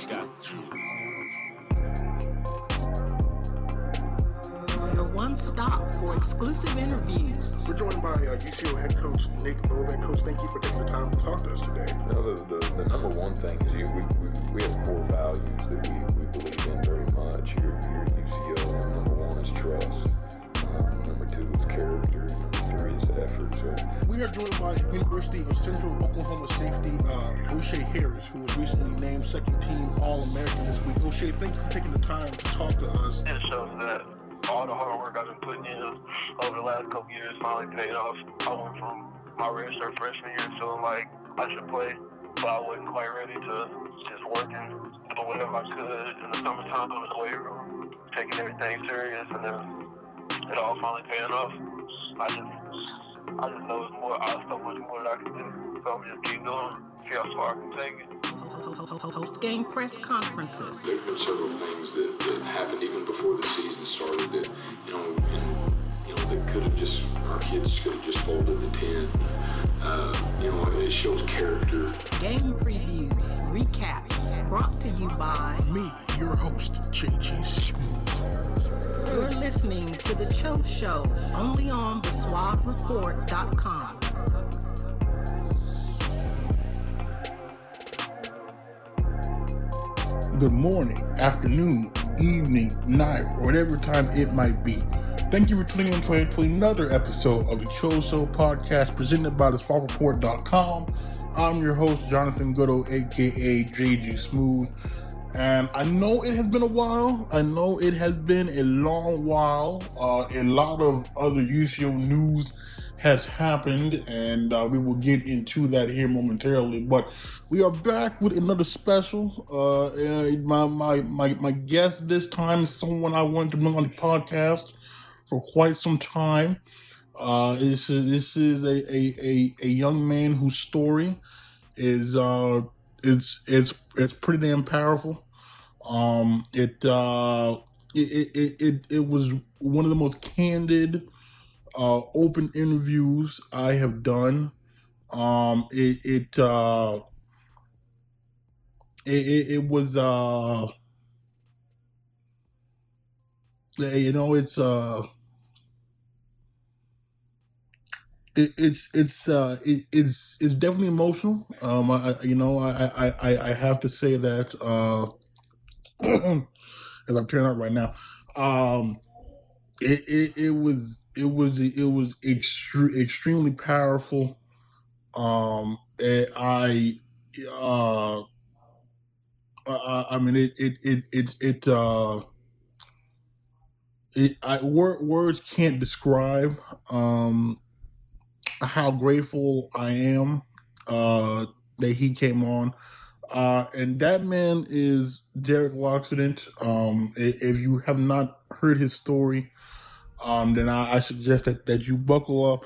Sports got you. Your one stop for exclusive interviews. We're joined by uh, UCO head coach Nick Bobeck. Coach, thank you for taking the time to talk to us today. You know, the, the, the number one thing is you, we, we, we have core values that we, We are joined by University of Central Oklahoma safety uh, O'Shea Harris, who was recently named second team All American this week. O'Shea, thank you for taking the time to talk to us. It shows that all the hard work I've been putting in over the last couple years finally paid off. I went from my redshirt freshman year feeling like I should play, but I wasn't quite ready to just working, doing whatever I could in the summertime in the weight room, taking everything serious, and then it all finally paying off. I just, I just know it's more. I so much more that I can do. So I'm just keep going, see how far I can take it. Post game press conferences. there have been several things that, that happened even before the season started that, you know, and, you know, that could have just, our kids could have just folded the tent. Uh, you know, it shows character. Game previews, recaps, brought to you by Me, your host, JG Smooth. You're listening to The Cho Show, only on thesuavereport.com. Good morning, afternoon, evening, night, or whatever time it might be. Thank you for tuning in to, to another episode of the Cho Show podcast presented by theSuaveReport.com. I'm your host, Jonathan Goudeau, aka JG Smooth. And I know it has been a while. I know it has been a long while. Uh, a lot of other UCO news has happened, and uh, we will get into that here momentarily. But we are back with another special. Uh, and my, my my my guest this time is someone I wanted to bring on the podcast for quite some time. Uh, this is this is a a, a, a young man whose story is uh it's it's it's pretty damn powerful. Um, it uh it it it, it was one of the most candid uh open interviews I have done. Um, it it uh it it, it was uh you know it's uh it, it's it's uh it, it's it's definitely emotional. Um I, you know I, I i have to say that uh as i'm tearing up right now um it it, it was it was it was extre- extremely powerful. Um i uh I, I mean it it it it, it uh it I wor- words can't describe um how grateful I am uh, that he came on. Uh, and that man is Derek Loccident. Um, if you have not heard his story, um, then I, I suggest that, that you buckle up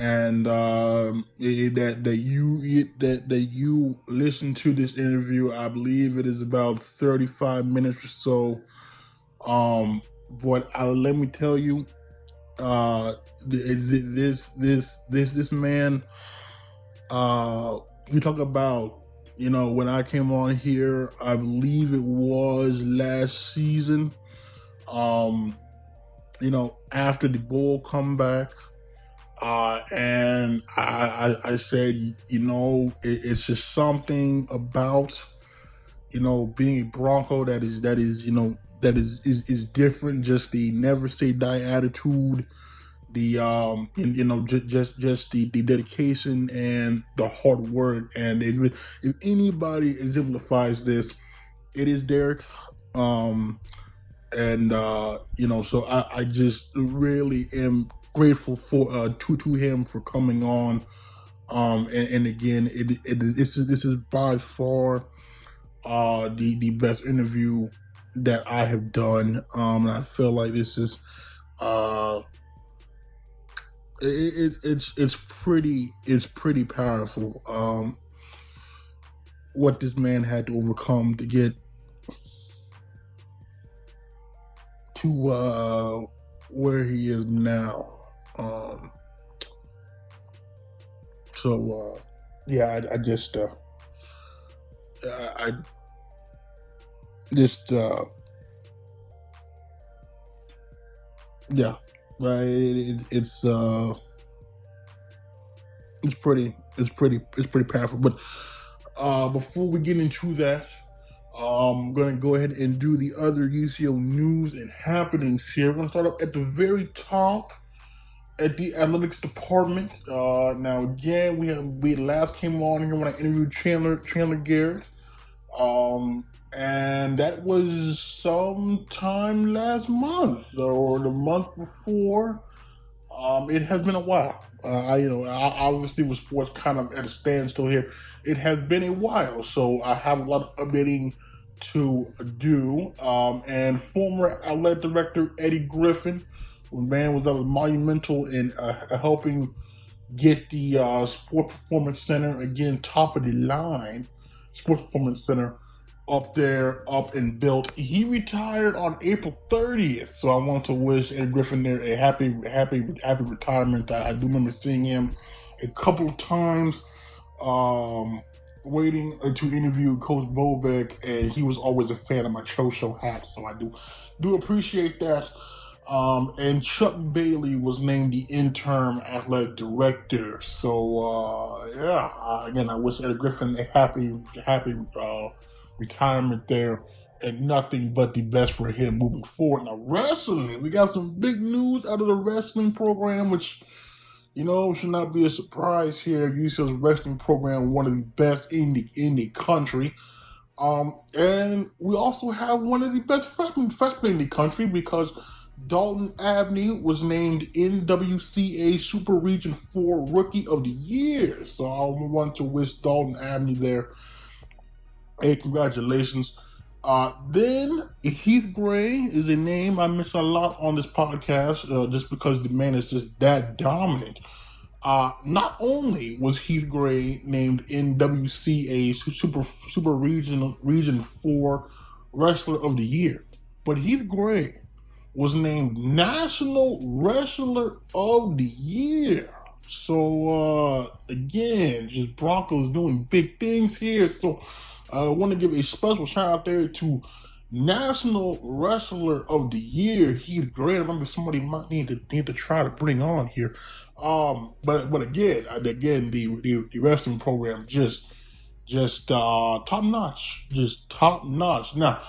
and um, that that you that that you listen to this interview. I believe it is about thirty five minutes or so. Um, but uh, let me tell you, uh th- th- this this this this man uh you talk about you know when i came on here i believe it was last season um you know after the bull comeback uh and i i, I said you know it, it's just something about you know being a bronco that is that is you know that is is, is different. Just the never say die attitude the um you, you know just just just the, the dedication and the hard work. And if, if anybody exemplifies this it is derek. Um and uh you know so i i just really am grateful for uh to to him for coming on. Um and, and again it, it this is this is by far uh the the best interview that i have done um and i feel like this is uh it, it, it's it's pretty it's pretty powerful um what this man had to overcome to get to uh where he is now um so uh yeah i, I just uh I, I just uh, yeah, right. It, it, it's uh, it's pretty, it's pretty, it's pretty powerful. But uh, before we get into that, I'm to go ahead and do the other UCO news and happenings here. We're to start up at the very top at the athletics department. Uh, now, again, we have, we last came on here when I interviewed Chandler Chandler Garrett, um, and that was sometime last month or the month before. Um, it has been a while. Uh, I, you know, I, obviously with sports kind of at a standstill here. It has been a while, so I have a lot of updating to do. Um, and former athletic director Eddie Griffin, who man was, that was monumental in uh, helping get the uh, Sport Performance Center again top of the line, Sports Performance Center up there, up and built. He retired on April 30th, so I want to wish Eddie Griffin there a happy, happy, happy retirement. I, I do remember seeing him a couple times. Um, waiting uh, to interview Coach Bobeck, and he was always a fan of my Cho Show hat, so I do do appreciate that. Um, and Chuck Bailey was named the interim athletic director. So uh, yeah, again, I wish Eddie Griffin a happy, happy uh, retirement there, and nothing but the best for him moving forward. Now wrestling, we got some big news out of the wrestling program, which you know, should not be a surprise here. UCLA's wrestling program, one of the best in the in the country. Um, and we also have one of the best freshmen, freshmen in the country because Dalton Abney was named NWCA Super Region 4 Rookie of the Year. So I want to wish Dalton Abney there a congratulations. Uh, then Heath Gray is a name I mention a lot on this podcast, uh, just because the man is just that dominant. Uh, not only was Heath Gray named NWCA Super Super Region Region Four Wrestler of the Year, but Heath Gray was named National Wrestler of the Year. So uh, again, just Broncos doing big things here. So I want to give a special shout out there to National Wrestler of the Year. Heath Gray. I remember somebody might need to need to try to bring on here. Um, but but again, again, the the, the wrestling program just just uh, top notch, just top notch. Now,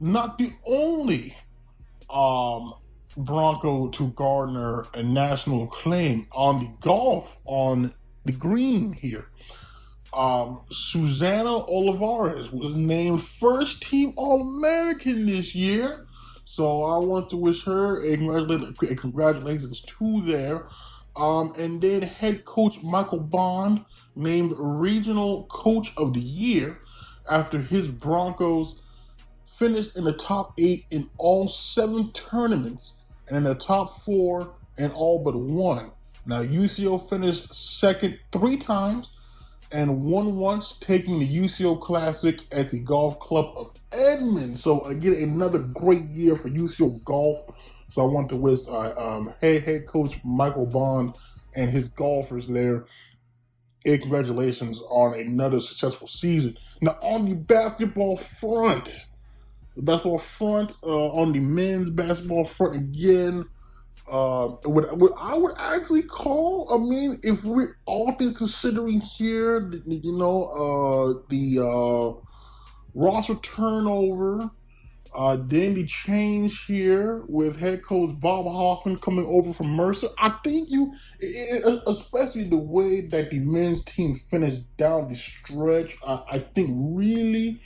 not the only um Bronco to garner a national acclaim on the golf on the green here um, Susana Olivares was named first team All American this year. So I want to wish her a congratulations to there. Um, and then head coach Michael Bond named regional coach of the year after his Broncos finished in the top eight in all seven tournaments and in the top four in all but one. Now UCO finished second three times and won once, taking the UCO Classic at the Golf Club of Edmond. So again, another great year for UCO golf. So I want to wish uh, um, head head coach Michael Bond and his golfers there. A congratulations on another successful season. Now on the basketball front, the basketball front uh, on the men's basketball front again. Uh, what, what I would actually call, I mean, if we're all considering here, you know, uh, the uh, roster turnover, uh, the change here with head coach Bob Hoffman coming over from Mercer. I think you, especially the way that the men's team finished down the stretch, I, I think really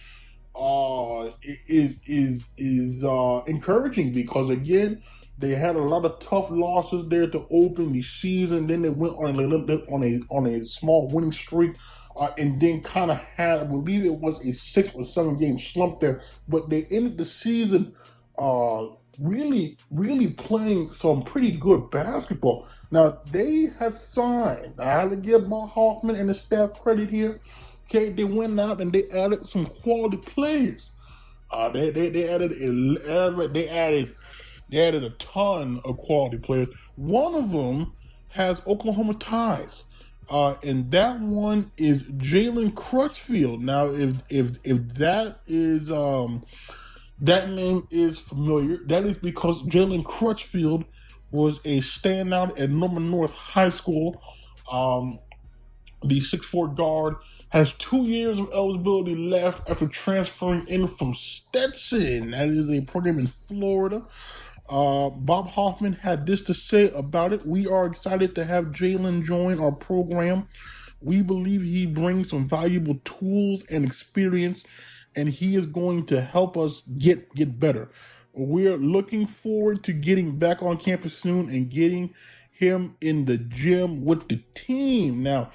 uh, is is is uh, encouraging because again they had a lot of tough losses there to open the season. Then they went on a on a on a small winning streak, uh, and then kind of had I believe it was a six or seven game slump there. But they ended the season uh, really really playing some pretty good basketball. Now they have signed. I have to give Bob Hoffman and the staff credit here. Okay, they went out and they added some quality players. Uh, they, they, they added they added they added a ton of quality players. One of them has Oklahoma ties. Uh, and that one is Jalen Crutchfield. Now, if if if that is um, that name is familiar. That is because Jalen Crutchfield was a standout at Norman North High School. Um, the six-four guard has two years of eligibility left after transferring in from Stetson. That is a program in Florida. Uh, Bob Hoffman had this to say about it. We are excited to have Jalen join our program. We believe he brings some valuable tools and experience, and he is going to help us get get better. We're looking forward to getting back on campus soon and getting him in the gym with the team. Now,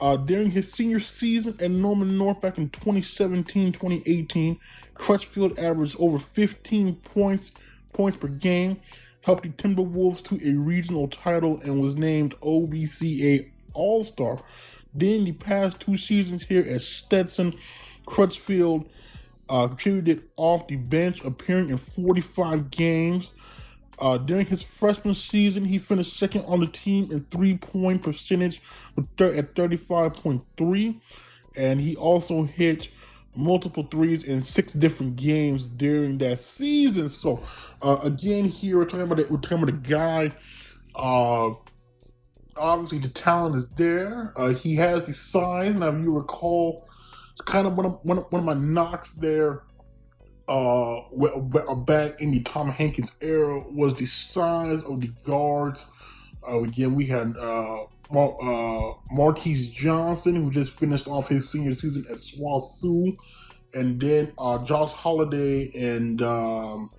uh, during his senior season at Norman North back in 2017 2018, Crutchfield averaged over 15 points points per game, helped the Timberwolves to a regional title, and was named OBCA All Star. Then the past two seasons here at Stetson, Crutchfield uh, contributed off the bench, appearing in 45 games. Uh, during his freshman season, he finished second on the team in three point percentage at 35.3. And he also hit multiple threes in six different games during that season. So, uh, again, here we're talking about the, we're talking about a guy. Uh, obviously, the talent is there. Uh, he has the size. Now, if you recall, kind of one of one of, one of my knocks there uh, back in the Tom Hankins era was the size of the guards. Uh, again, we had uh, Mar- uh, Marquise Johnson, who just finished off his senior season at SWOSU, and then uh, Josh Holiday and um,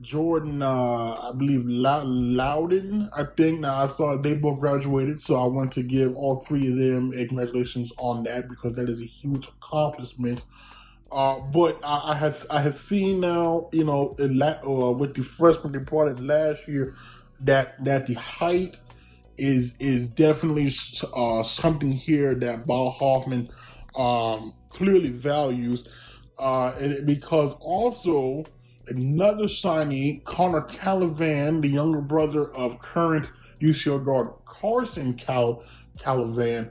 Jordan, uh, I believe Loudon. I think now I saw they both graduated, so I want to give all three of them a congratulations on that because that is a huge accomplishment uh, but I, I have I have seen now, you know, uh, with the freshman departed last year, that that the height is is definitely uh, something here that Bob Hoffman um, clearly values, uh, and because also another signee, Connor Calivan, the younger brother of current UCO guard Carson Cal Calivan,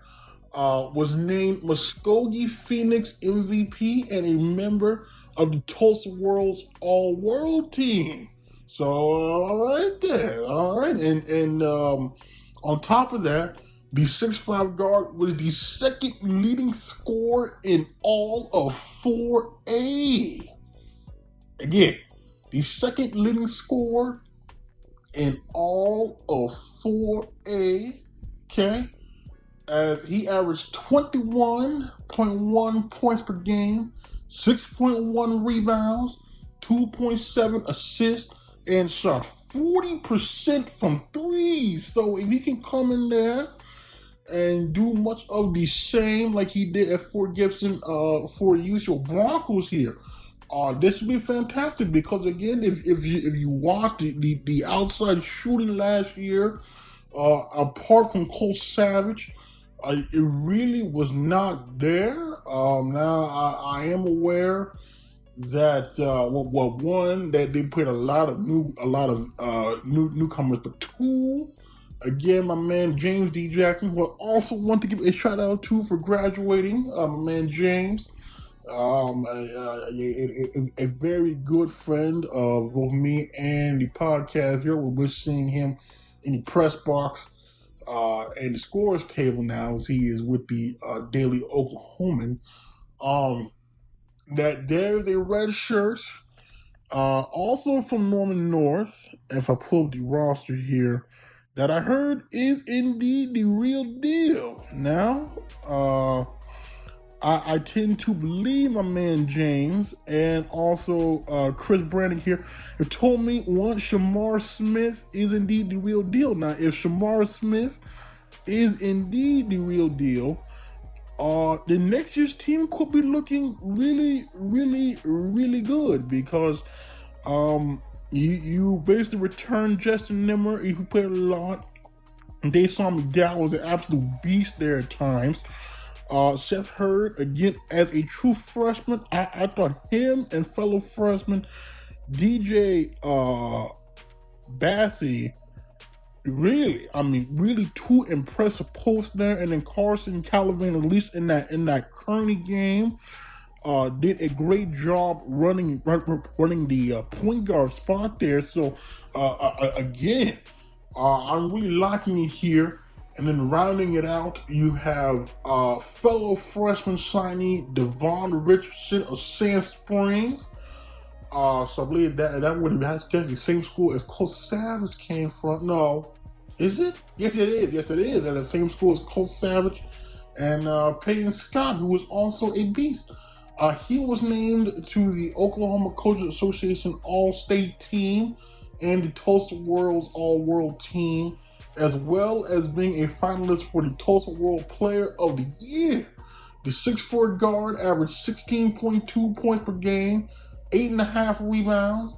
uh, was named Muskogee Phoenix MVP and a member of the Tulsa World's All World team. So, all right there, all right, and and um, on top of that, the six five guard was the second leading scorer in all of 4A. Again, the second leading scorer in all of 4A. Okay as he averaged 21.1 points per game, 6.1 rebounds, 2.7 assists, and shot 40% from threes. So if he can come in there and do much of the same like he did at Fort Gibson uh, for usual Broncos here, uh, this would be fantastic because again, if, if you if you watch the, the, the outside shooting last year, uh, apart from Cole Savage, it really was not there. Um, now I, I, am aware that uh, well, one that they put a lot of new, a lot of uh, new newcomers, but two, again, my man James D. Jackson, who I also want to give a shout out to for graduating. Uh, my man James, um, a, a, a, a, very good friend of both me and the podcast here. We're seeing him in the press box uh, and the scores table now as he is with the uh, Daily Oklahoman. Um, that there's a red shirt, uh, also from Norman North. If I pull up the roster here, that I heard is indeed the real deal. Now, uh, I, I, tend to believe my man James and also uh, Chris Brandon here have told me once Shamar Smith is indeed the real deal. Now, if Shamar Smith is indeed the real deal, uh, the next year's team could be looking really, really, really good because um, you, you basically return Justin Nimmer, who played a lot. They saw McDowell was an absolute beast there at times. Uh, Seth Hurd, again, as a true freshman, I, I thought him and fellow freshman DJ uh, really, I mean, really two impressive posts there. And then Carson Calivan, at least in that in that Kearney game, uh, did a great job running run, running the uh, point guard spot there. So uh, uh, uh again, uh, I'm really liking it here. And then rounding it out, you have uh, fellow freshman signee Devon Richardson of Sand Springs. Uh, so I believe that that would have the same school as Cole Savage came from. No, is it? Yes, it is. Yes, it is. At the same school as Cole Savage and uh, Peyton Scott, who was also a beast. Uh, he was named to the Oklahoma Coaches Association All State team and the Tulsa World's All World team, as well as being a finalist for the Tulsa World Player of the Year. The 6'4 guard averaged 16.2 points per game, 8.5 rebounds,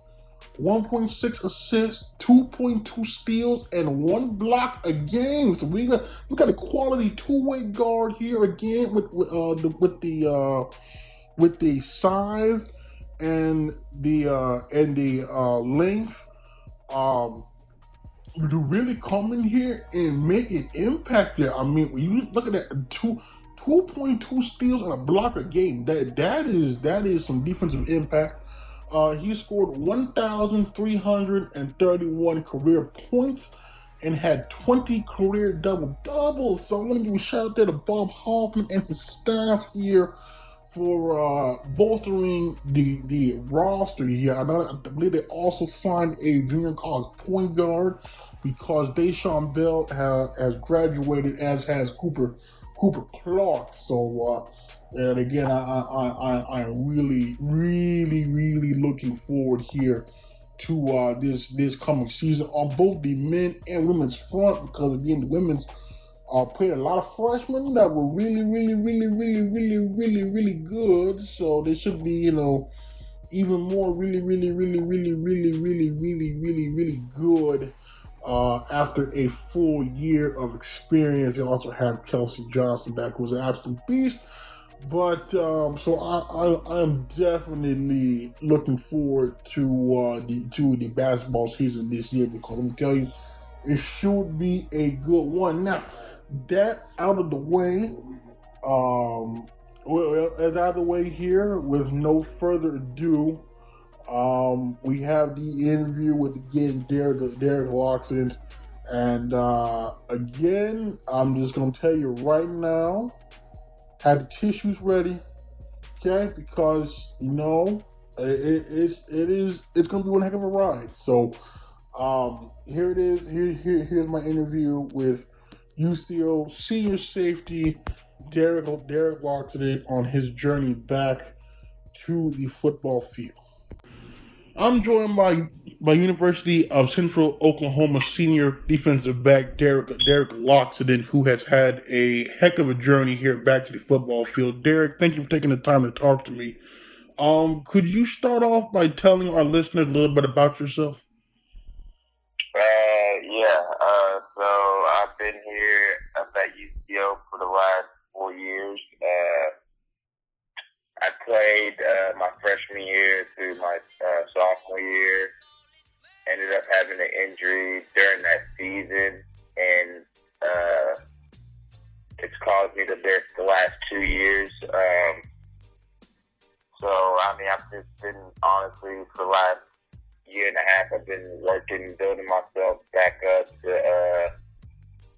1.6 assists, 2.2 steals, and one block a game. So we got we got a quality two-way guard here again with with, uh, the, with the uh, with the size and the uh, and the uh, length um, to really come in here and make an impact there. I mean, when you look at that two. 2.2 steals and a block a game. That that is that is some defensive impact. Uh, he scored 1,331 career points and had 20 career double doubles. So I want to give a shout out there to Bob Hoffman and his staff here for uh, bolstering the the roster here. I, know, I believe they also signed a junior college point guard because Deshaun Bell has, has graduated, as has Cooper Cooper Clark. So, uh, and again, I, I I I am really really really looking forward here to uh, this this coming season on both the men and women's front because again the women's uh, played a lot of freshmen that were really, really, really, really, really, really, really good. So they should be, you know, even more really, really, really, really, really, really, really, really, really good uh, after a full year of experience. They also have Kelsey Johnson back, who's an absolute beast. But um, so I, I am definitely looking forward to uh, the to the basketball season this year because let me tell you, it should be a good one. Now, that out of the way, um, well, as out of the way here, with no further ado, um, we have the interview with again Derek Derek Loccident, and uh, again, I'm just gonna tell you right now, have the tissues ready, okay? Because you know it, it's it is it's gonna be one heck of a ride. So um, here it is. Here, here here's my interview with UCO senior safety Derek Derek Loccident on his journey back to the football field. I'm joined by by University of Central Oklahoma senior defensive back Derek Derek Loccident, who has had a heck of a journey here back to the football field. Derek, thank you for taking the time to talk to me. Um, could you start off by telling our listeners a little bit about yourself? Uh, yeah. Uh, so I've been here up at UCO for the last four years. Uh, I played uh, my freshman year through my uh, sophomore year. Ended up having an injury during that season, and uh, it's caused me to miss the last two years. Um, so I mean, I've just been honestly for the last year and a half, I've been working, building myself back up to uh,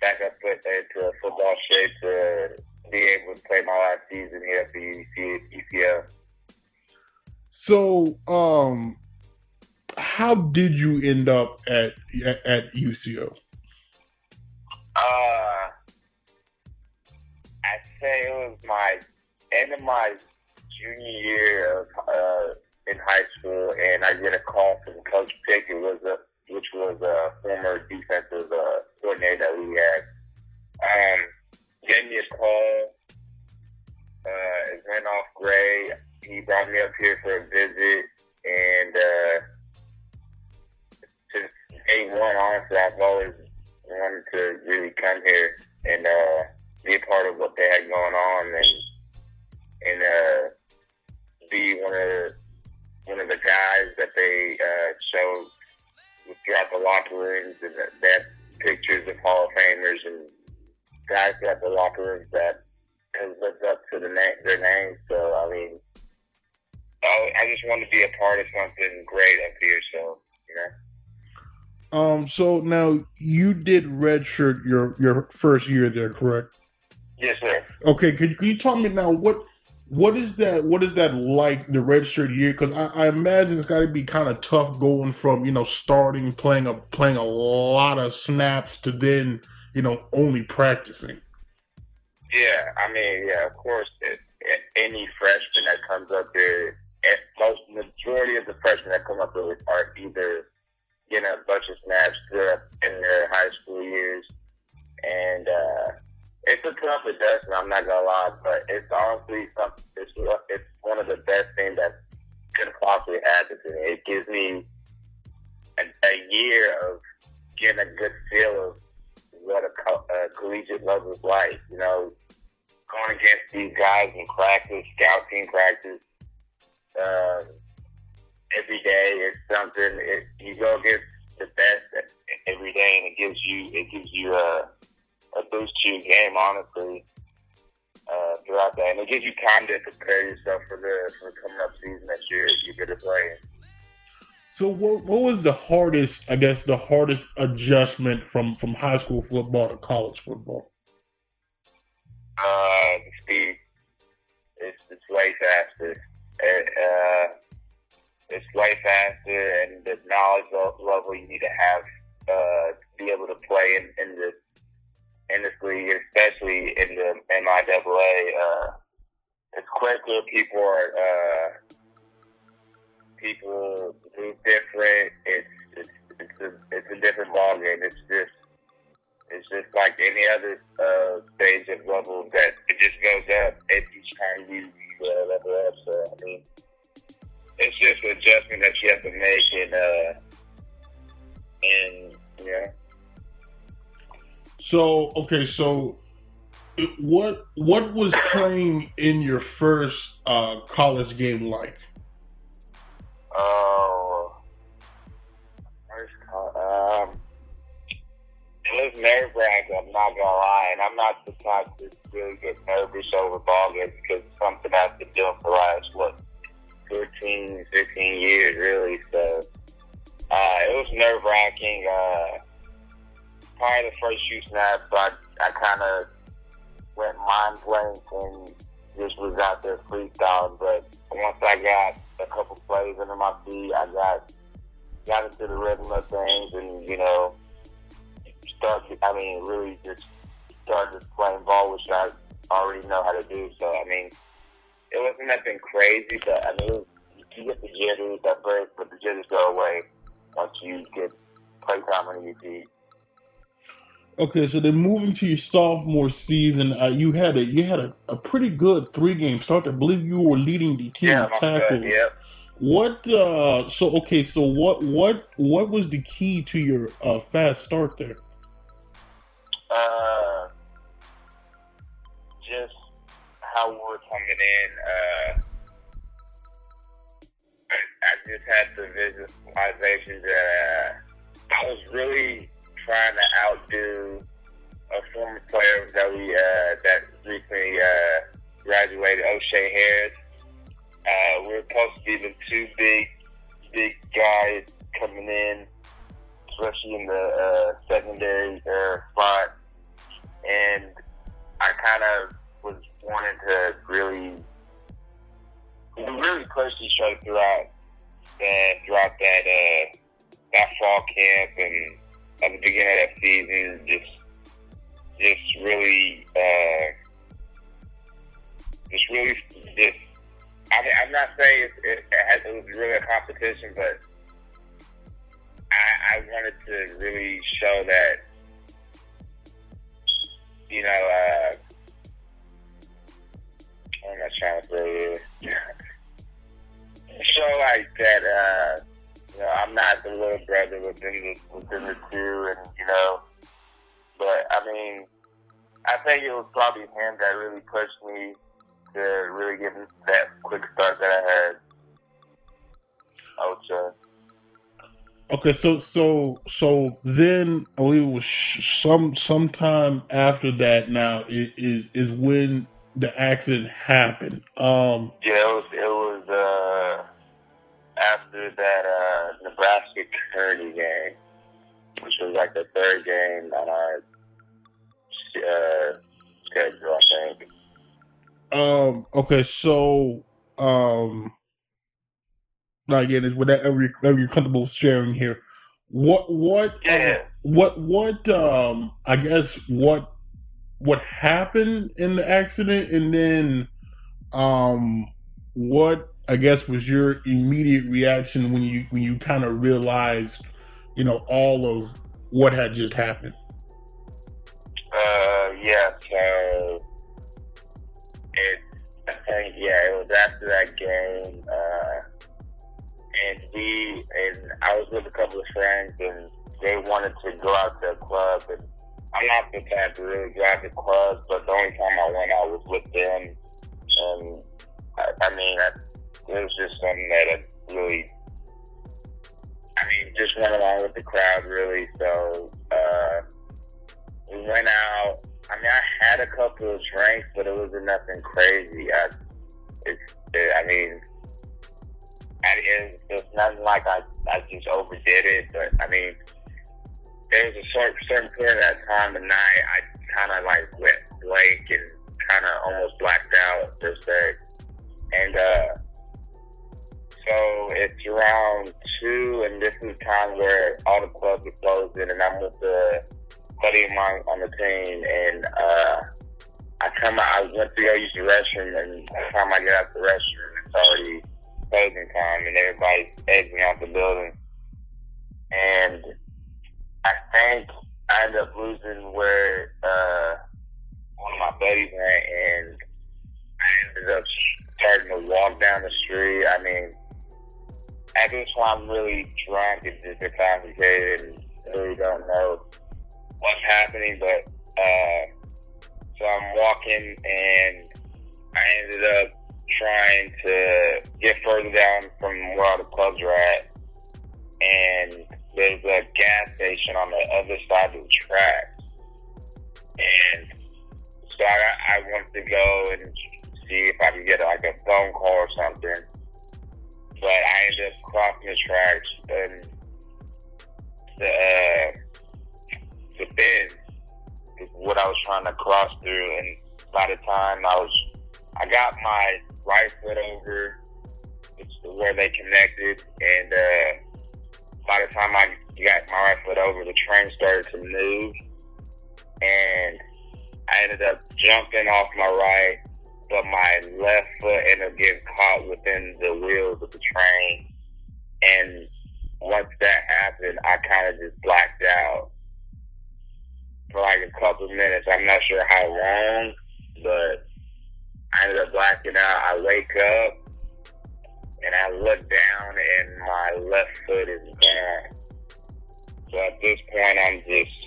back up into a football shape to be able to play my last season here at the UCL. So, um, how did you end up at at, UCO? Uh, I say it was my end of my junior year of uh, in high school, and I get a call from Coach Pick. It was a which was a former defensive did redshirt your your first year there, correct? Yes, sir. Okay. can, could you tell me now what what is that? What is that like the redshirt year? Because I, I imagine it's got to be kind of tough going from you know starting playing a playing a lot of snaps to then you know only practicing. Yeah, I mean, yeah, of course, it, it, any freshman that comes up there, and most majority of the freshmen that come up there are either getting a bunch of snaps in their high school years, and uh, it's a tough adjustment. I'm not gonna lie, but it's honestly something. It's it's one of the best things that could possibly happen to me. It gives me a, a year of getting a good feel of what a, a collegiate level is like. You know, going against these guys in practice, scout team practice, um, every day is something. It, you go get the best every day, and it gives you it gives you a, a boost to your game, honestly. Uh, throughout that, and it gives you time to prepare yourself for the for the coming up season that you're you're to play. So what what was the hardest? I guess the hardest adjustment from from high school football to college football. Uh, the speed. It's it's way faster. It, uh, it's way faster, and the knowledge level you need to have uh, to be able to play in, in the in this league, especially in the MIAA. Uh, it's quicker. People are uh, people move different. It's it's it's a it's a different ballgame. It's just it's just like any other uh, stage of level that it just goes up each time you uh, level up. So I mean, it's just an adjustment that you have to make, and uh, and yeah. So okay, so what what was playing in your first uh, college game like? Oh, first um, it was nerve wracking. I'm not gonna lie, and I'm not the type to really get nervous over ball games because it's something I've been doing for the last what 14, 15 years, really. So uh, it was nerve wracking. Uh, probably the first few snaps, I I kind of went mind blank and just was out there freestyling. But once I got a couple plays under my feet. I got got into the rhythm of things, and you know, started. I mean, really just started playing ball, which I already know how to do. So I mean, it wasn't nothing crazy, but I mean, was, you get the jitters at first, but the jitters go away once you get play time under your feet. Okay, so then moving to your sophomore season, uh, you had a you had a, a pretty good three game start. I believe you were leading the team Yeah, tackles. Yeah. What uh so okay, so what what what was the key to your uh fast start there? Uh, just how we're coming in. Uh, I, just had the visualization that uh, I was really trying to outdo a former player that we uh, that recently uh, graduated, O'Shea Harris. Uh, we were supposed to be the two big, big guys coming in, especially in the uh, secondary uh, spot and I kind of wanting to really, really pushed each other throughout that throughout that uh, that fall camp and at the beginning of that season, just just really, uh, just really, just. I I'm not saying it, it, it was really a competition, but I, I wanted to really show that you know, uh, I'm not trying to say it. Show like that, uh, you know, I'm not the little brother within the, within the two, and you know, but I mean, I think it was probably him that really pushed me to really get that quick start that I had. I would say. Okay, so so so then I believe it was sh- some sometime after that. Now is is when the accident happened. Um, Yeah, it was. It was uh, after that uh, Nebraska Kearney game, which was like the third game on our uh, schedule, I think. Um. Okay. So, um, now again, is whatever you're, whatever you're comfortable sharing here. What? What? Yeah. What? What? Um. I guess what? What happened in the accident, and then, um, what? I guess was your immediate reaction when you when you kind of realized, you know, all of what had just happened. Uh, yeah, so it, I think, yeah, it was after that game, uh, and we, and I was with a couple of friends, and they wanted to go out to a club, and I'm not the type to really out to clubs, but the only time I went out was with them, and I, I mean, I, it was just something that I really, I mean, just went along with the crowd, really, so, uh, we went out. I mean, I had a couple of drinks, but it wasn't nothing crazy. I, it's, it, I mean, I, it, it's nothing like I, I just overdid it. But I mean, there was a certain, certain period of that time of night I kind of like went blank and kind of almost blacked out per se. And uh, so it's around two, and this is time where all the clubs are closing, and I'm with the buddy of mine on the team, and uh, I come out, I went to go use the restroom, and by the time I get out the restroom, it's already closing time, and everybody's exiting out the building. And I think I ended up losing where uh, one of my buddies went, and I ended up starting to walk down the street. I mean, at this point, I'm really drunk and just intoxicated and really don't know what's happening, but uh, so I'm walking and I ended up trying to get further down from where all the clubs were at, and there's a gas station on the other side of the track, and so I, I wanted to go and see if I could get like a phone call or something, but I ended up crossing the tracks and the. Uh, the bend is what I was trying to cross through. And by the time I was, I got my right foot over where they connected, and uh, by the time I got my right foot over, the train started to move, and I ended up jumping off my right, but my left foot ended up getting caught within the wheels of the train, and once that happened, I kind of just blacked out for like a couple minutes. I'm not sure how long, but I ended up blacking out. I wake up and I look down and my left foot is gone. So at this point, I'm just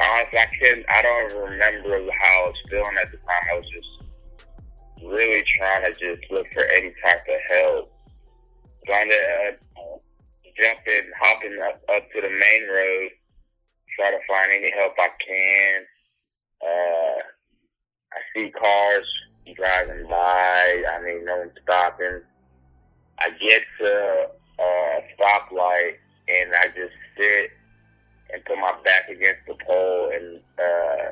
honestly, I couldn't. I don't remember how I was feeling at the time. I was just really trying to just look for any type of help. Trying to ended up jumping, hopping up, up to the main road try to find any help I can. Uh, I see cars driving by. I mean, no one's stopping. I get to a stoplight and I just sit and put my back against the pole. And uh,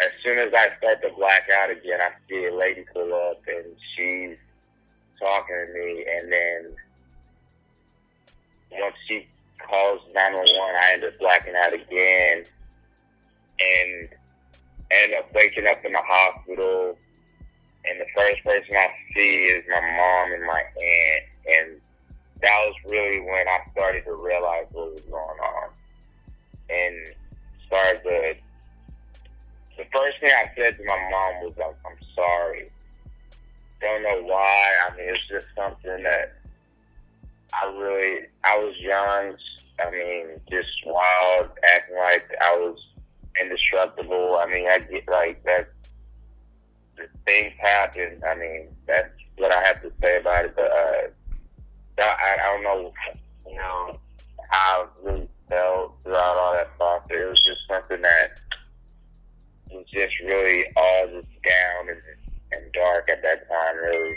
as soon as I start to black out again, I see a lady pull up and she's talking to me. And then once she calls 911. I end up blacking out again and end up waking up in the hospital. And the first person I see is my mom and my aunt. And that was really when I started to realize what was going on. And started to. The first thing I said to my mom was, I'm, I'm sorry. Don't know why. I mean, it's just something that I really, I was young, I mean, just wild, acting like I was indestructible. I mean, I get like that. Things happen. I mean, that's what I have to say about it. But uh, I, I don't know, you know, how I really felt throughout all that process. It was just something that was just really all just down and, and dark at that time, really.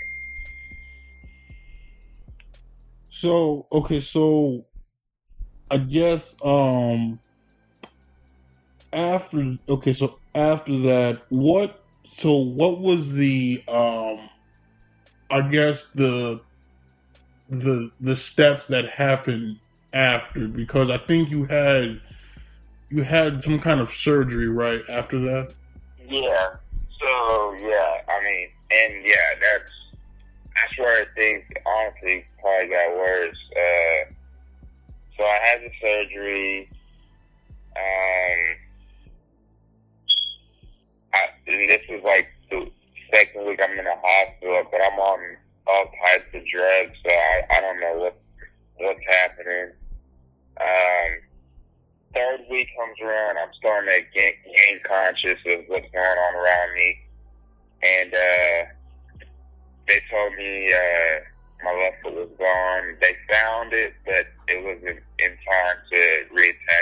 So okay, so I guess um after okay, so after that, what so what was the um I guess the the the steps that happened after because I think you had you had some kind of surgery right after that. Yeah. So yeah, I mean, and yeah, that's that's where things honestly probably got worse. Uh, so I had the surgery. Um, I, this was like the second week I'm in the hospital, but I'm on all types of drugs, so I, I don't know what what's happening. Um, third week comes around, I'm starting to gain, conscious of what's going on around me, and uh, they told me uh, my left foot was gone. They found it, but it wasn't in time to reattach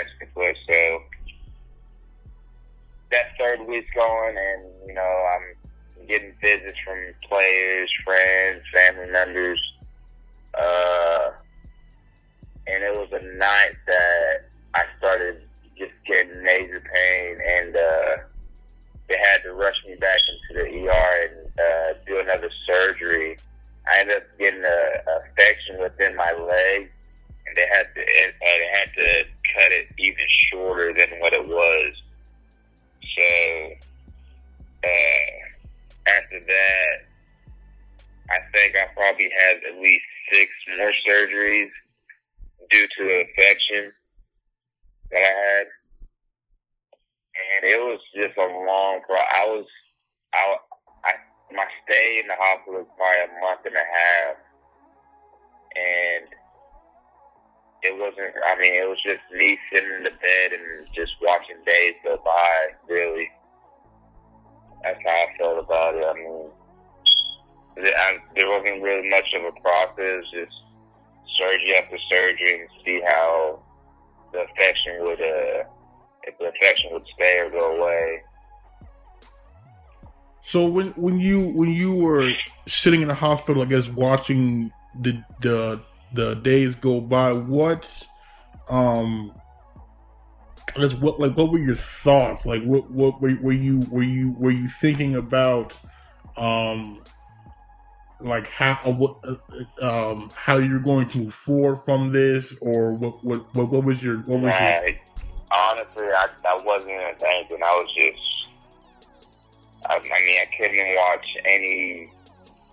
third going, and you know I'm getting visits from players, friends, family members, uh, and it was a night sitting in the hospital, I guess watching the the the days go by, what um I guess what like what were your thoughts? Like what what were, were you were you were you thinking about um like how uh, what uh, um how you're going to move forward from this or what what what, what was your what was your Honestly, I, I wasn't even thinking. I was just, I, I mean, I couldn't watch any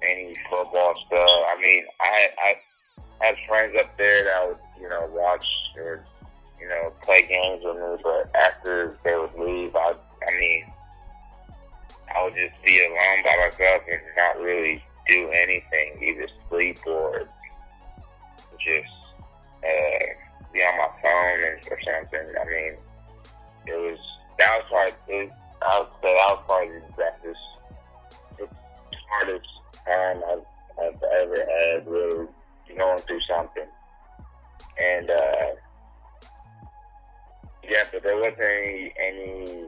any football stuff. I mean, I I had friends up there that would, you know, watch or you know play games with me, but after they would leave, I I mean, I would just be alone by myself and not really do anything, either sleep or just. Uh, be on my phone and or something. I mean, it was that was probably it, I would say that was probably the best, hardest time I've, I've ever had really going through something. And uh, yeah, but there wasn't any, any.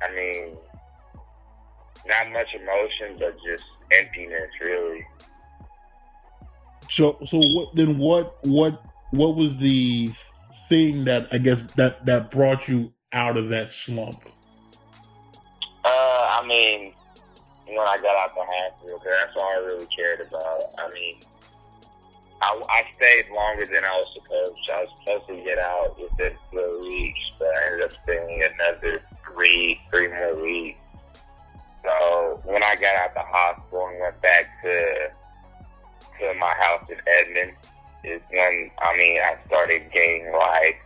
I mean, not much emotion, but just emptiness, really. So so what then what what what was the thing that I guess that that brought you out of that slump? Uh, I mean, when I got out the hospital, 'cause that's all I really cared about. I mean, I, I stayed longer than I was supposed to. I was supposed to get out within four weeks, but I ended up staying another three, three more weeks. So when I got out the hospital and went back to to my house in Edmond, is when I mean I started gaining life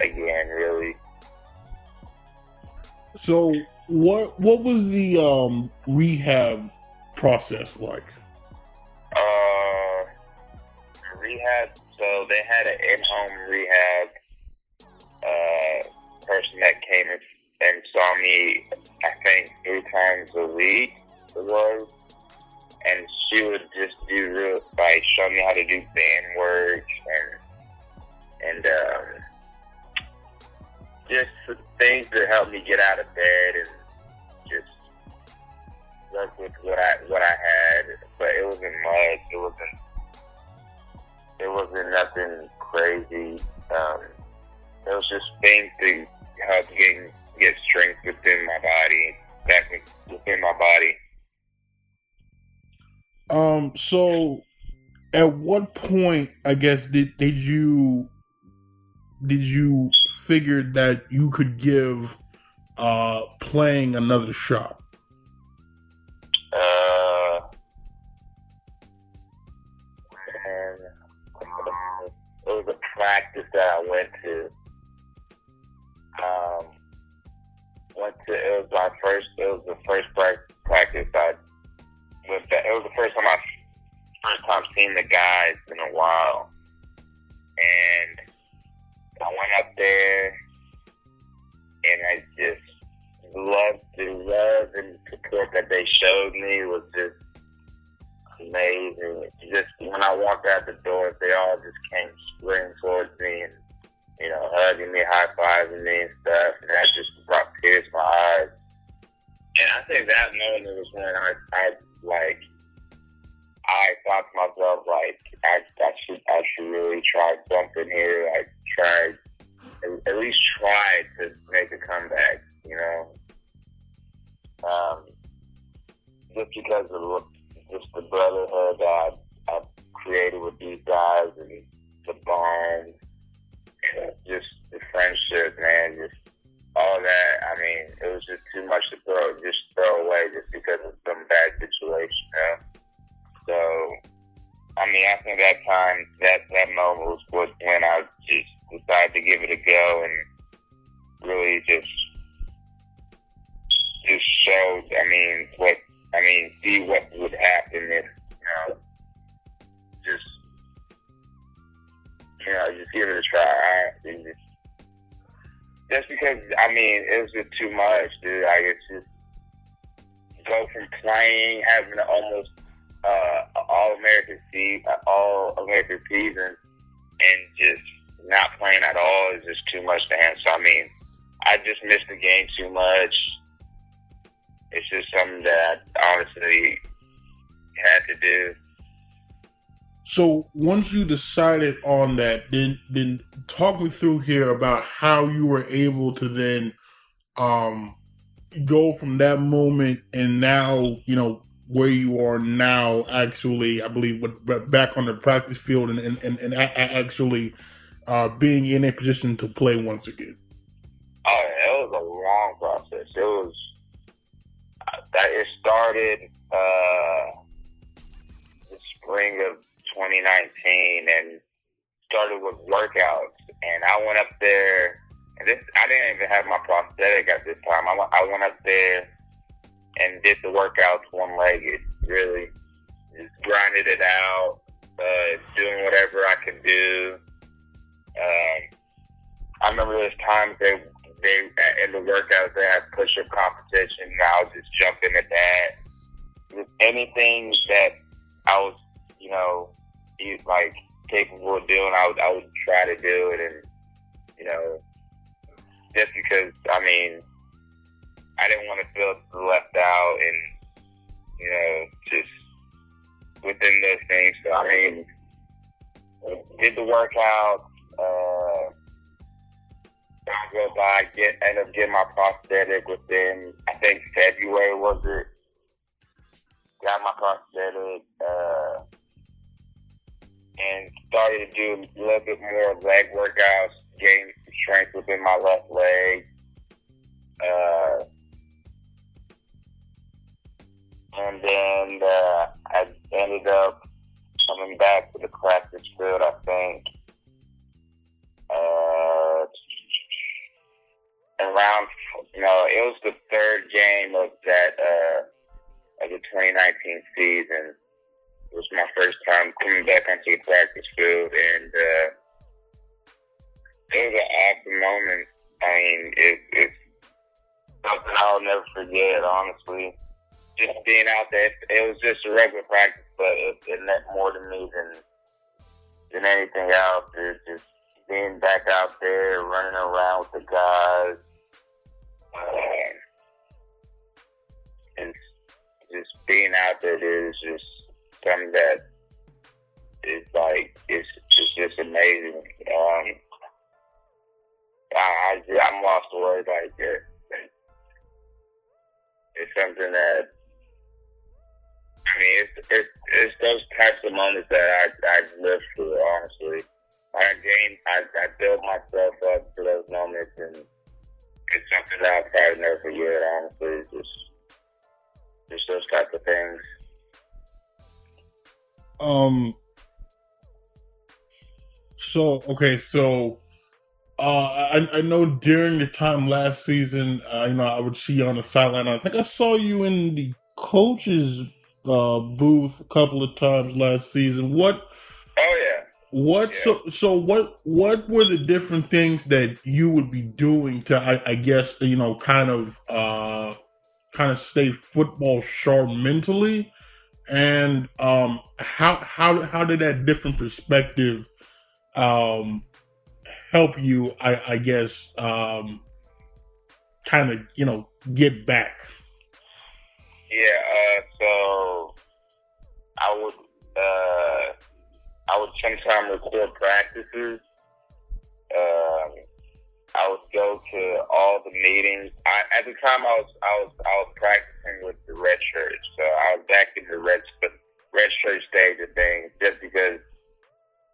again. Really, So what what was the um rehab process like? Uh, rehab. So they had an in-home rehab uh, person that came and, saw me. I think three times a week it was, and she would just do real like show me how to do band work and and um, just things to help me get out of bed and work with what I what I had, but it wasn't much. It wasn't it wasn't nothing crazy. Um, it was just things to help getting get strength within my body, back within my body. Um. So, at what point, I guess, did did you did you figure that you could give uh playing another shot? Uh, and, it was a practice that I went to. Um, went to it was my first. It was the first prac- practice I. With that, it was the first time I first time seeing the guys in a while, and I went up there, and I just loved the love and support that they showed me was just amazing. Just when I walked out the door, they all just came sprinting towards me and you know hugging me, high fiving me and stuff, and that just brought tears to my eyes. And I think that moment was when I, I like I thought to myself like I, I should I should really try something here. I tried at least try to make a comeback, you know. Um, just because of just the brotherhood that I, I created with these guys and the bond, just the friendship, man, just all that. I mean, it was just too much to throw, just throw away just because of some bad situation, you know. So, I mean, think that time, that that moment was when I just decided to give it a go and really just just showed. I mean, what I mean, see what would happen if you know, just you know, just give it a try. And just, just because I mean, it was just too much, dude. I guess just go from playing, having almost uh, all American season, all American season, and just not playing at all is just too much to handle. So I mean, I just missed the game too much. It's just something that I honestly had to do. So once you decided on that, then then talk me through here about how you were able to then um go from that moment and now you know where you are now actually i believe back on the practice field and and, and, and actually uh, being in a position to play once again oh it was a long process it was that it started uh, the spring of 2019 and started with workouts and i went up there and this i didn't even have my prosthetic at this time i, I went up there and did the workouts one legged. Really, just grinded it out, uh, doing whatever I could do. Um, I remember there's times they they in the workouts they had push up competition, and I was just jumping at that. Just anything that I was, you know, like capable of doing, I would I would try to do it, and you know, just because I mean I didn't want to feel left out and, you know, just within those things. So, I mean, did the workout, uh, time go by, get, end up getting my prosthetic within, I think February was it? Got my prosthetic, uh, and started to do a little bit more leg workouts, gain strength within my left leg. Uh, and then uh, I ended up coming back to the practice field. I think uh, around you know it was the third game of that uh, of the 2019 season. It was my first time coming back onto the practice field, and uh, it was an awesome moment. I mean, it, it's something I'll never forget, honestly just being out there, it was just a regular practice, but it, it meant more to me than than anything else. It's just being back out there, running around with the guys, and just being out there is just something that is like it's it's just amazing. Um, I, I I'm lost for words. Like it, it's something that I mean, it's it's, it's those types of moments that I I live through. Honestly, I gain I I build myself up for those moments, and it's something that I'll probably never forget. Honestly, just just those types of things. Um. So okay, so uh, I I know during the time last season, uh, you know, I would see you on the sideline. I think I saw you in the coaches uh, booth a couple of times last season. What? What? Yeah. So so what? What were the different things that you would be doing to, I, I guess, you know, kind of, uh, kind of stay football sharp mentally, and um, how how how did that different perspective um help you? I I guess um, kind of you know get back. Yeah, uh, so I would uh, I would sometimes record practices. Um, I would go to all the meetings. I, at the time, I was I was I was practicing with the red shirts, so I was back in the red red shirt stage of things, just because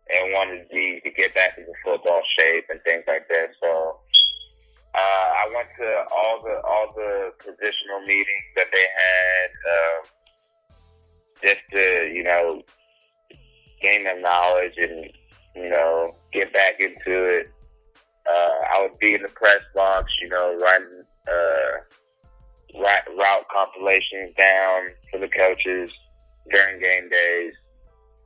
and wanted to, to get back into football shape and things like that. So uh, I went to all the all the positional meetings that they had, um, just to you know gain their knowledge and you know get back into it. Uh, I would be in the press box, you know, writing uh, route compilations down for the coaches during game days,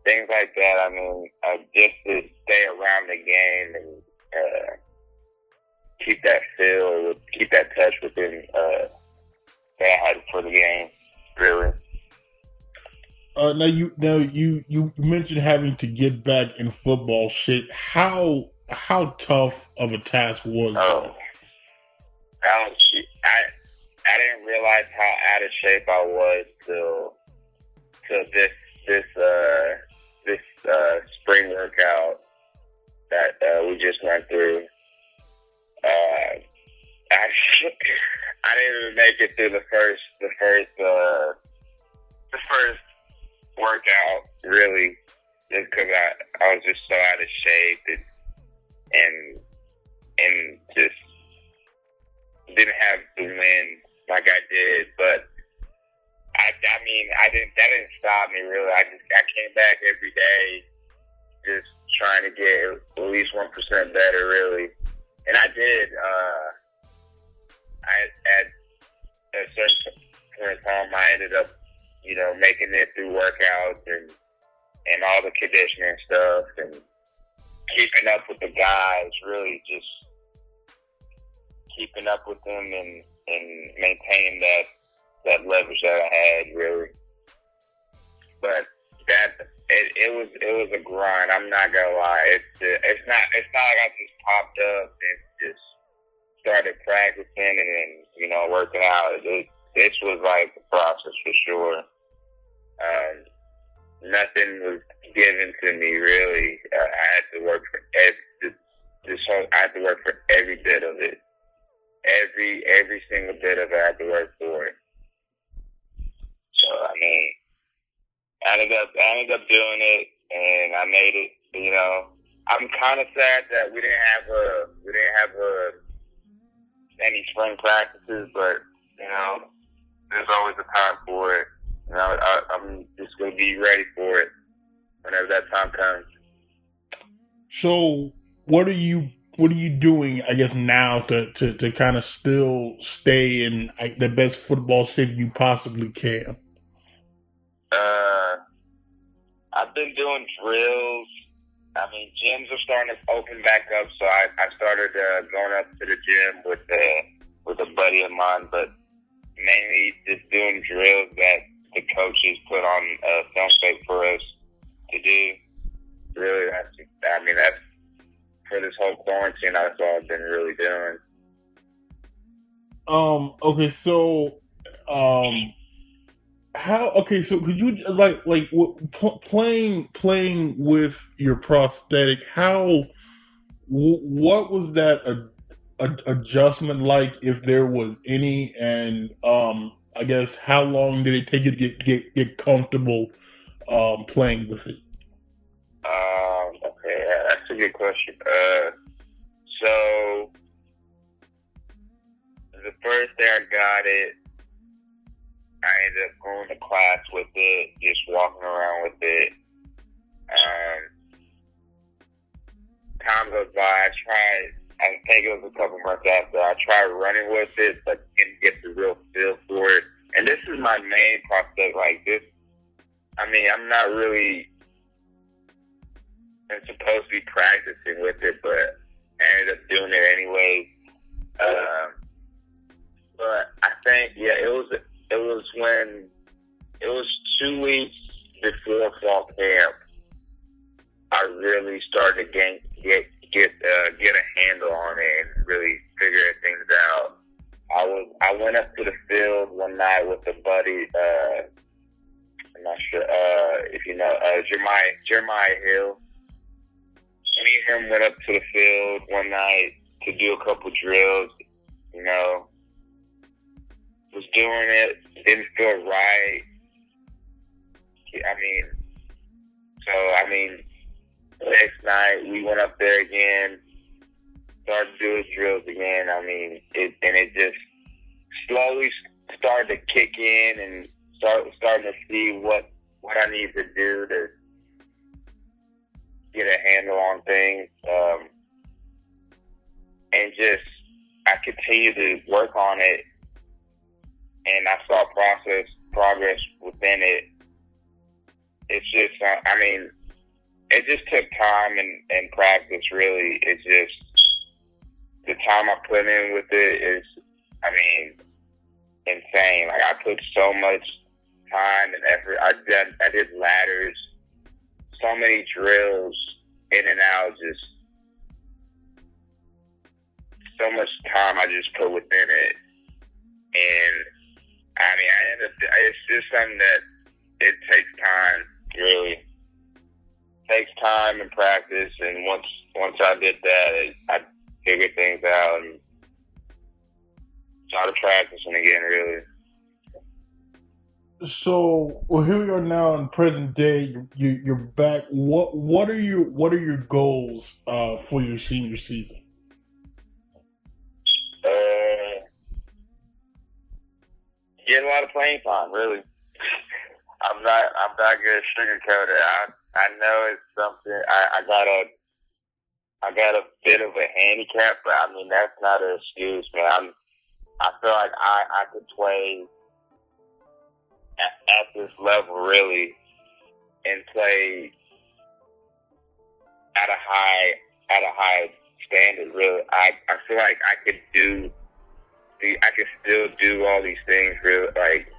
things like that. I mean, uh, just to stay around the game and. Uh, keep that feel, keep that touch within uh, that I had for the game. Really. Uh, now you now you you mentioned having to get back in football shape. How how tough of a task was Oh, that? I, was, I I didn't realize how out of shape I was till till this this uh this uh spring workout that uh, we just went through. Uh, I I didn't even make it through the first the first uh the first workout really just because I I was just so out of shape and and and just didn't have the win like I did, but I I mean I didn't that didn't stop me really. I just I came back every day just trying to get at least one percent better really. And I did. Uh, I at a certain point in time, I ended up, you know, making it through workouts and and all the conditioning stuff and keeping up with the guys. Really, just keeping up with them and and maintaining that that leverage that I had. Really, but that it, it was it was a grind. I'm not gonna lie. It's it's not it's not like I just popped up and just started practicing and then you know working out. It, this was like a process for sure. Um, nothing was given to me really. Uh, I had to work for every this whole. I had to work for every bit of it. Every every single bit of it, I had to work for it. So I mean. I ended up I ended up doing it and I made it. You know, I'm kind of sad that we didn't have a we didn't have a any spring practices, but you know, there's always a time for it. You know, I, I'm just gonna be ready for it whenever that time comes. So what are you what are you doing? I guess now to to, to kind of still stay in like, the best football shape you possibly can. Uh, I've been doing drills. I mean, gyms are starting to open back up, so I, I started uh, going up to the gym with uh, with a buddy of mine, but mainly just doing drills that the coaches put on a film tape for us to do. Really, that's I mean that's for this whole quarantine. That's all I've been really doing. Um. Okay. So, um, how okay so could you like like pl- playing playing with your prosthetic how w- what was that a, a, adjustment like if there was any and um i guess how long did it take you to get get, get comfortable um playing with it um okay that's a good question uh so the first day i got it I ended up going to class with it, just walking around with it. Um, time goes by, I tried, I think it was a couple months after, I tried running with it, but didn't get the real feel for it. And this is my main prospect, like this, I mean, I'm not really I'm supposed to be practicing with it, but I ended up doing it anyway. Um, but I think, yeah, it was it was when it was two weeks before fall camp. I really started to gain, get get uh, get a handle on it and really figure things out. I was I went up to the field one night with a buddy. Uh, I'm not sure uh, if you know uh, Jeremiah Jeremiah Hill. Me and him went up to the field one night to do a couple drills. You know, was doing it, didn't feel right. I mean, so I mean, next night we went up there again, started doing drills again. I mean, it and it just slowly started to kick in and start starting to see what what I need to do to get a handle on things. Um, and just I continue to work on it and I saw process progress within it. It's just, I mean, it just took time and, and practice. Really, it's just the time I put in with it is, I mean, insane. Like I put so much time and effort. I did, I did ladders, so many drills in and out. Just so much time I just put within it, and I mean, I end up, it's just something that it takes time, really. Takes time and practice, and once once I did that, it, I figured things out and started practicing again, really. So, well, here we are now in present day. You, you're back. What what are your what are your goals uh, for your senior season? Getting a lot of playing time. Really, I'm not. I'm not sugarcoat it. I I know it's something. I, I got a. I got a bit of a handicap, but I mean that's not an excuse, man. I'm. I feel like I I could play at, at this level really, and play at a high at a high standard. Really, I I feel like I could do I could still do all these things. Really, like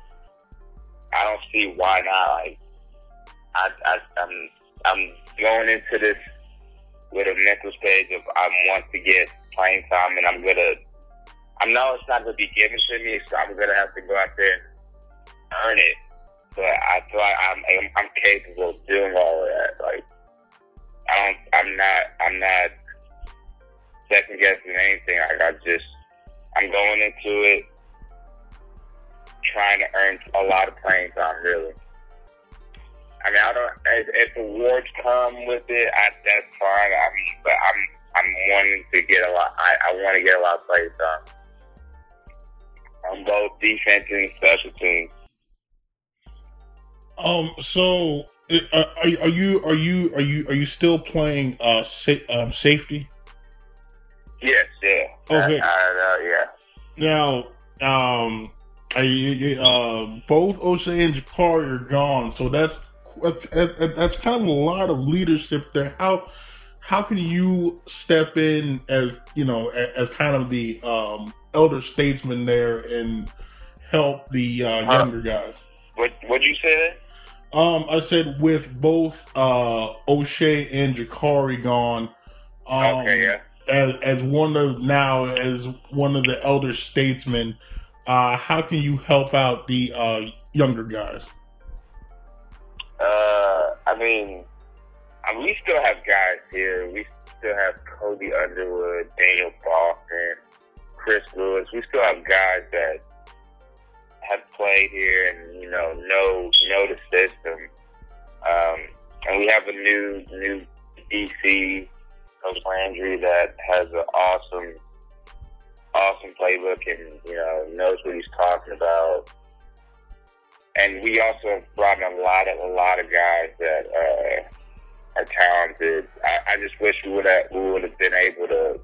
I don't see why not. Like I, I, I'm, I'm going into this with a mental stage of I want to get playing time, and I'm gonna. I know it's not gonna be given to me, so I'm gonna have to go out there and earn it. But I feel like I'm, I'm, I'm capable of doing all of that. Like I don't, I'm not, I'm not second guessing anything. Like I just I'm going into it trying to earn a lot of playing time, really. I mean, I don't. If, if awards come with it, I, that's fine. I mean, but I'm I'm wanting to get a lot. I, I want to get a lot of playing time on both defense and special teams. Um. So, uh, are, are you are you are you are you still playing uh sa- um, safety? Yes, yeah. Okay. Uh, uh, yeah. Now, um, I, uh, both O'Shea and Jakari are gone, so that's that's kind of a lot of leadership there. How how can you step in as you know as kind of the um, elder statesman there and help the uh, younger guys? What would you say? Um, I said with both uh, O'Shea and Jakari gone. Um, okay, yeah as as one of now as one of the elder statesmen, uh, how can you help out the uh, younger guys? Uh, I mean, mean, we still have guys here. We still have Kobe Underwood, Daniel Boston, Chris Lewis. We still have guys that have played here and you know know know the system. Um, and we have a new new DC Coach Landry that has an awesome awesome playbook and you know knows what he's talking about. And we also brought in a lot of a lot of guys that uh, are talented. I, I just wish we would have we would have been able to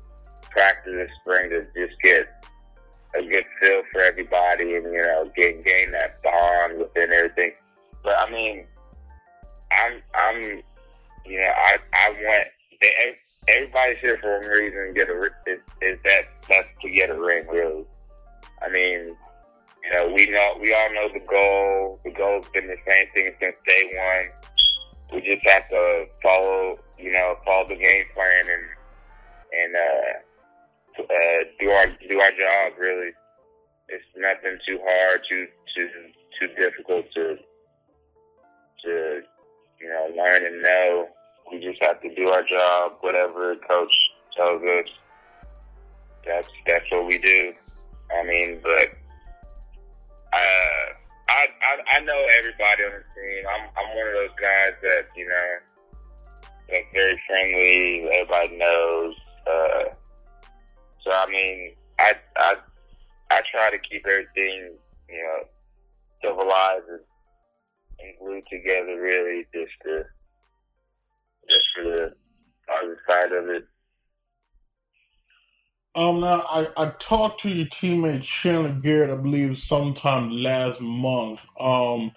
practice this spring to just get a good feel for everybody and you know get gain that bond within everything. But I mean, I'm I'm you know I I want everybody's here for a reason. Get a is that I, talked to your teammate Chandler Garrett, I believe, sometime last month. Um,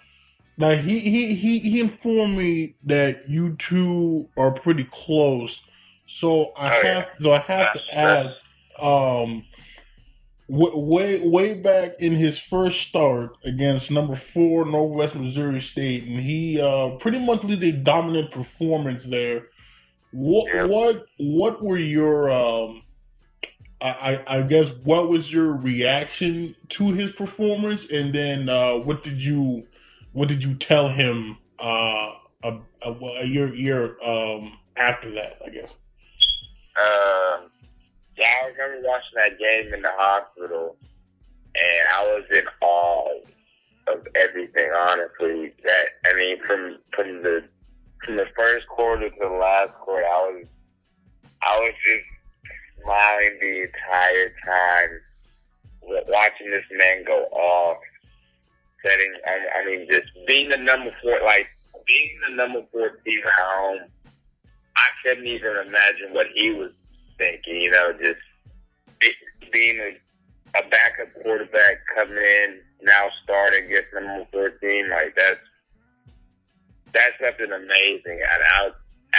now he, he he he informed me that you two are pretty close. So I oh, have yeah. so I have to ask um, way way back in his first start against number four Northwest Missouri State, and he uh, pretty much did a dominant performance there. What yeah. what what were your um, I, I guess what was your reaction to his performance, and then uh, what did you what did you tell him uh, a, a, a year year um, after that? I guess. Um, yeah, I remember watching that game in the hospital, and I was in awe of everything. Honestly, that I mean, from from the from the first quarter to the last quarter, I was I was just smiling the entire time, watching this man go off. Setting, I, I mean, just being the number four, like being the number four team at home. I couldn't even imagine what he was thinking. You know, just being a, a backup quarterback coming in now starting get number thirteen like that's that's something amazing. And I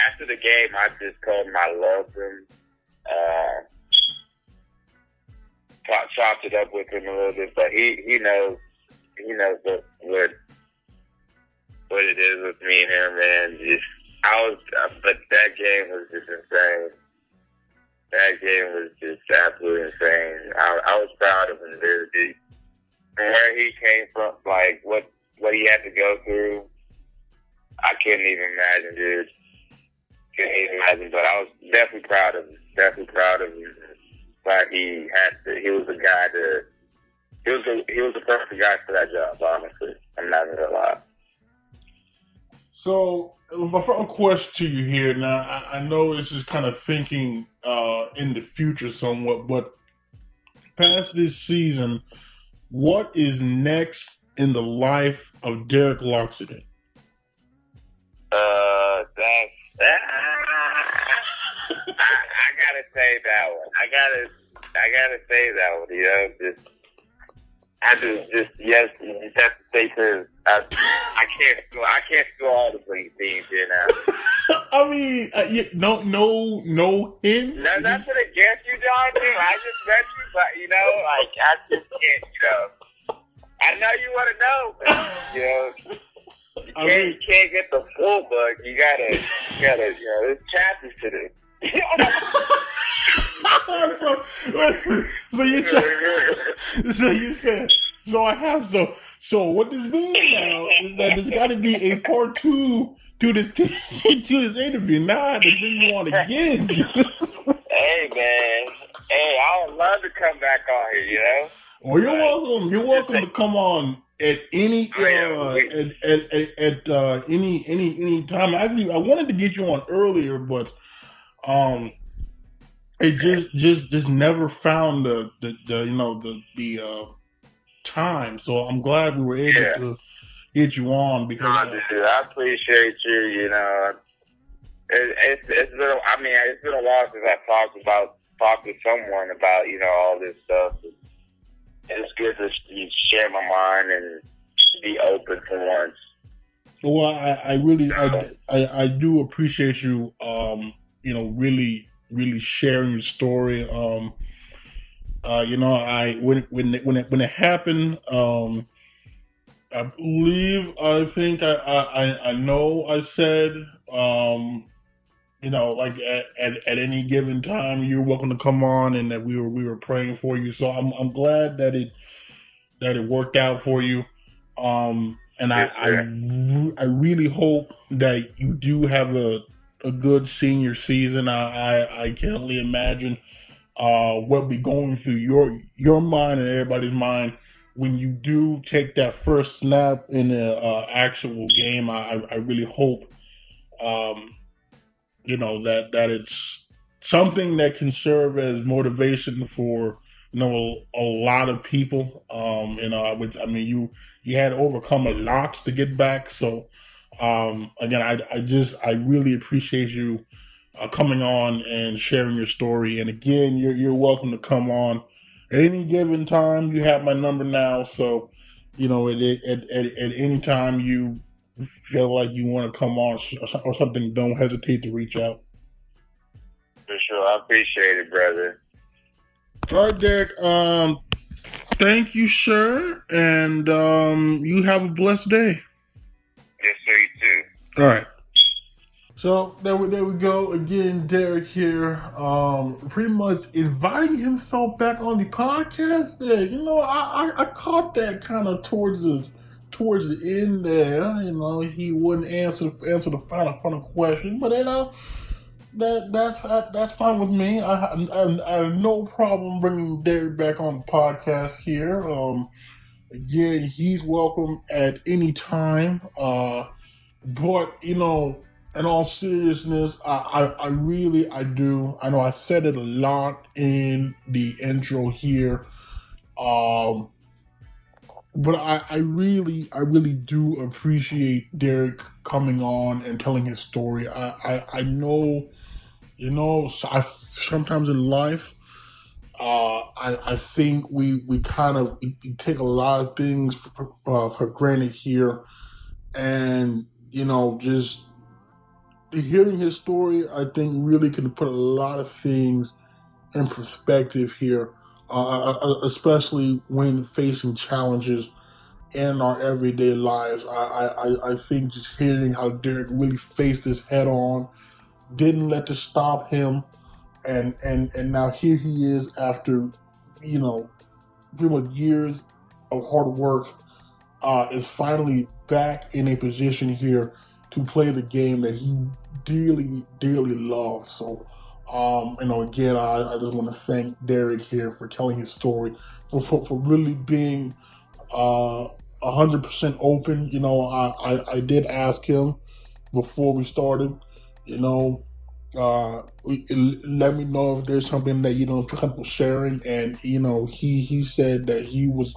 after the game, I just told him I loved him. Chopped it up with him a little bit, but he he knows he knows what what what it is with me and him, man. Just I was, uh, but that game was just insane that game was just absolutely insane. I, I was proud of him, dude. From where he came from, like what what he had to go through, I couldn't even imagine, dude. Couldn't even imagine, but I was definitely proud of him. Definitely proud of him. But he had to. He was the guy to. He was the he was the perfect guy for that job. Honestly, I'm not gonna lie. So my final question to you here. Now, I, I know this is kind of thinking uh, in the future somewhat, but past this season, what is next in the life of Derek Loccident? Uh, that's I, I, gotta say that one. I gotta, I gotta say that one. You know, just I just, just yes, you just have to say because I, I can't score. I can't score all the great things here now. I mean, uh, you, no, no, no hints. No, nothing against you, Jonathan. I just met you, but you know, like I just can't. You know, I know you want to know, but you know. You can't, mean, you can't get the full bug. You gotta, you gotta, you know, there's chapters to this. So, so you so you said so I have so So what this means now is that there's got to be a part two to this to this interview. Now I have to bring you on again. Hey man, hey, I would love to come back on here. You know. well, you're welcome. You're welcome to come on at any uh, at at, at, at uh, any any any time. Actually, I wanted to get you on earlier, but um, it just just just never found the the, the you know the the uh, time. So I'm glad we were able Yeah. to get you on because uh, dude, I appreciate you. You know, it, it's it's been. a- I mean, it's been a while since I talked about talked to someone about you know all this stuff. It's good to sh- share my mind and be open for once. Well, I, I really, I, I, I do appreciate you, um, you know, really, really sharing your story. Um, uh, you know, I when when it, when it, when it happened, um, I believe, I think, I, I, I- I know, I said, um, you know, like at, at, at any given time, you're welcome to come on, and that we were we were praying for you. So I'm I'm glad that it that it worked out for you. Um, and I, I, I really hope that you do have a, a good senior season. I, I, I can only imagine uh, what be going through your your mind and everybody's mind when you do take that first snap in a uh, actual game. I, I- really hope, um, you know, that that it's something that can serve as motivation for you know a, a lot of people. Um, you know, I I mean, you you had to overcome a lot to get back. So, um, again, I, I just, I really appreciate you uh, coming on and sharing your story. And again, you're, you're welcome to come on at any given time. You have my number now. So, you know, at, at, at, at any time you feel like you want to come on or something, don't hesitate to reach out. For sure, I appreciate it, brother. All right, Derek. Um, thank you, sir. And, um, you have a blessed day. Yes, sir. You too. All right. So there we there we go again. Derek here, um, pretty much inviting himself back on the podcast. There, you know, I I, I caught that kind of towards the towards the end there. You know, he wouldn't answer answer the final final question, but you know. That that's that's fine with me. I, I, I have no problem bringing Derek back on the podcast here. Um, again, he's welcome at any time. Uh, but you know, in all seriousness, I, I, I really I do. I know I said it a lot in the intro here. Um but I, I really I really do appreciate Derek coming on and telling his story. I, I, I know you know I sometimes in life uh, I, I think we we kind of we take a lot of things for, for, for granted here, and you know just hearing his story, I think really can put a lot of things in perspective here, uh, uh, especially when facing challenges in our everyday lives. I, I, I think just hearing how Derek really faced this head on, didn't let this stop him, and and and now here he is after, you know, pretty much years of hard work, uh, is finally back in a position here to play the game that he dearly, dearly loves. So, um, you know, again, I, I just want to thank Derek here for telling his story, for for, for really being uh, 100% open. You know, I, I, I did ask him before we started, you know, uh, let me know if there's something that you don't feel comfortable sharing. And, you know, he, he said that he was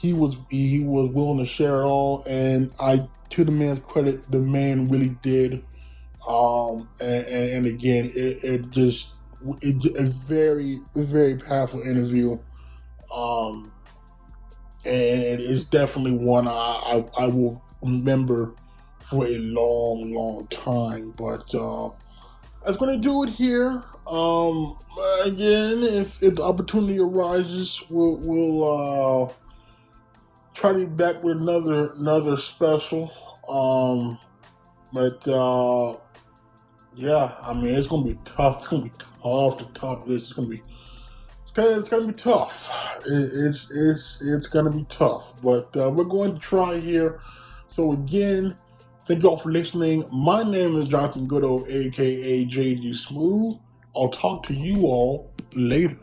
he was he was willing to share it all. And i to the man's credit the man really did. Um and, and, again it, it just it, a very very powerful interview. Um and it's definitely one I, I i will remember for a long long time. But uh that's gonna do it here um again if, if the opportunity arises we'll we'll uh try to be back with another another special. Um, but uh, yeah, I mean it's gonna be tough. It's gonna be tough to top this. It's gonna be it's gonna, it's gonna be tough. It, it's it's it's gonna be tough, but uh, we're going to try here. So again, thank you all for listening. My name is Jonathan Goudeau, aka JG Smooth. I'll talk to you all later.